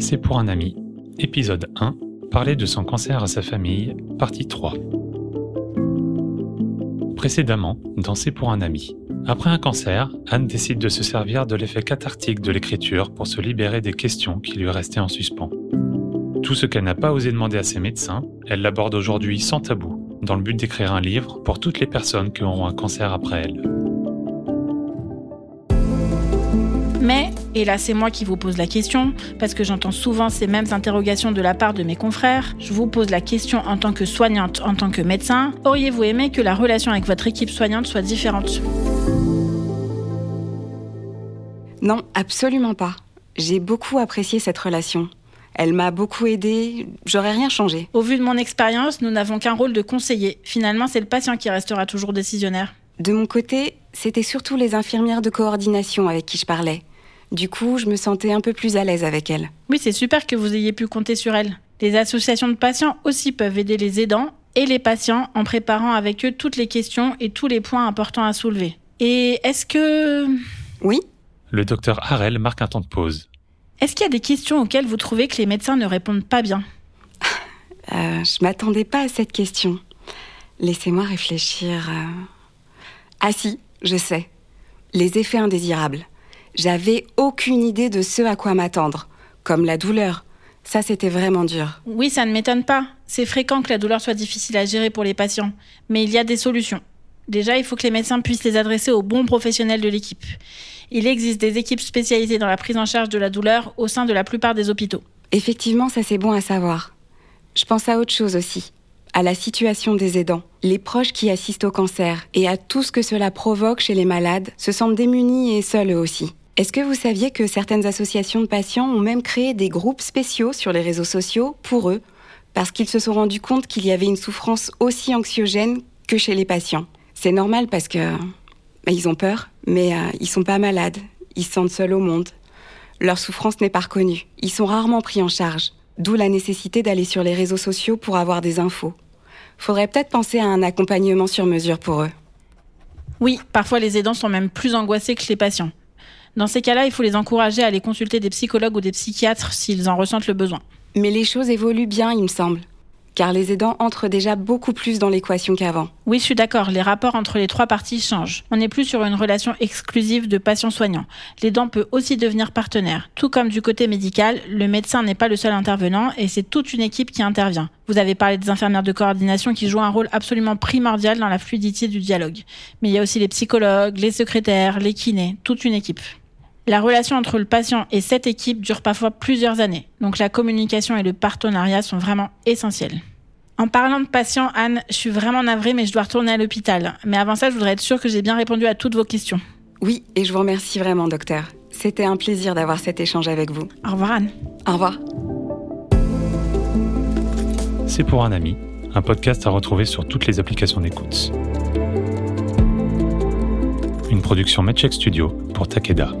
C'est pour un ami. Épisode 1. Parler de son cancer à sa famille. Partie 3. Précédemment, dans C'est pour un ami. Après un cancer, Anne décide de se servir de l'effet cathartique de l'écriture pour se libérer des questions qui lui restaient en suspens. Tout ce qu'elle n'a pas osé demander à ses médecins, elle l'aborde aujourd'hui sans tabou, dans le but d'écrire un livre pour toutes les personnes qui auront un cancer après elle. Mais, et là c'est moi qui vous pose la question, parce que j'entends souvent ces mêmes interrogations de la part de mes confrères, je vous pose la question en tant que soignante, en tant que médecin, auriez-vous aimé que la relation avec votre équipe soignante soit différente? Non, absolument pas. J'ai beaucoup apprécié cette relation. Elle m'a beaucoup aidée, j'aurais rien changé. Au vu de mon expérience, nous n'avons qu'un rôle de conseiller. Finalement, c'est le patient qui restera toujours décisionnaire. De mon côté, c'était surtout les infirmières de coordination avec qui je parlais. Du coup, je me sentais un peu plus à l'aise avec elles. Oui, c'est super que vous ayez pu compter sur elles. Les associations de patients aussi peuvent aider les aidants et les patients en préparant avec eux toutes les questions et tous les points importants à soulever. Et est-ce que... Oui Le docteur Harel marque un temps de pause. Est-ce qu'il y a des questions auxquelles vous trouvez que les médecins ne répondent pas bien? Euh, Je m'attendais pas à cette question. Laissez-moi réfléchir. euh. Ah si, je sais. Les effets indésirables. J'avais aucune idée de ce à quoi m'attendre. Comme la douleur. Ça, c'était vraiment dur. Oui, ça ne m'étonne pas. C'est fréquent que la douleur soit difficile à gérer pour les patients. Mais il y a des solutions. Déjà, il faut que les médecins puissent les adresser aux bons professionnels de l'équipe. Il existe des équipes spécialisées dans la prise en charge de la douleur au sein de la plupart des hôpitaux. Effectivement, ça c'est bon à savoir. Je pense à autre chose aussi. À la situation des aidants. Les proches qui assistent au cancer et à tout ce que cela provoque chez les malades se sentent démunis et seuls eux aussi. Est-ce que vous saviez que certaines associations de patients ont même créé des groupes spéciaux sur les réseaux sociaux pour eux, parce qu'ils se sont rendus compte qu'il y avait une souffrance aussi anxiogène que chez les patients C'est normal parce que bah, ils ont peur, mais euh, ils sont pas malades, ils se sentent seuls au monde. Leur souffrance n'est pas reconnue, ils sont rarement pris en charge, d'où la nécessité d'aller sur les réseaux sociaux pour avoir des infos. Faudrait peut-être penser à un accompagnement sur mesure pour eux. Oui, parfois les aidants sont même plus angoissés que les patients. Dans ces cas-là, il faut les encourager à aller consulter des psychologues ou des psychiatres s'ils en ressentent le besoin. Mais les choses évoluent bien, il me semble. Car les aidants entrent déjà beaucoup plus dans l'équation qu'avant. Oui, je suis d'accord, les rapports entre les trois parties changent. On n'est plus sur une relation exclusive de patient-soignant. L'aidant peut aussi devenir partenaire. Tout comme du côté médical, le médecin n'est pas le seul intervenant et c'est toute une équipe qui intervient. Vous avez parlé des infirmières de coordination qui jouent un rôle absolument primordial dans la fluidité du dialogue. Mais il y a aussi les psychologues, les secrétaires, les kinés, toute une équipe. La relation entre le patient et cette équipe dure parfois plusieurs années, donc la communication et le partenariat sont vraiment essentiels. En parlant de patients, Anne, je suis vraiment navrée, mais je dois retourner à l'hôpital. Mais avant ça, je voudrais être sûre que j'ai bien répondu à toutes vos questions. Oui, et je vous remercie vraiment, docteur. C'était un plaisir d'avoir cet échange avec vous. Au revoir, Anne. Au revoir. C'est pour un ami, un podcast à retrouver sur toutes les applications d'écoute. Une production Medcheck Studio pour Takeda.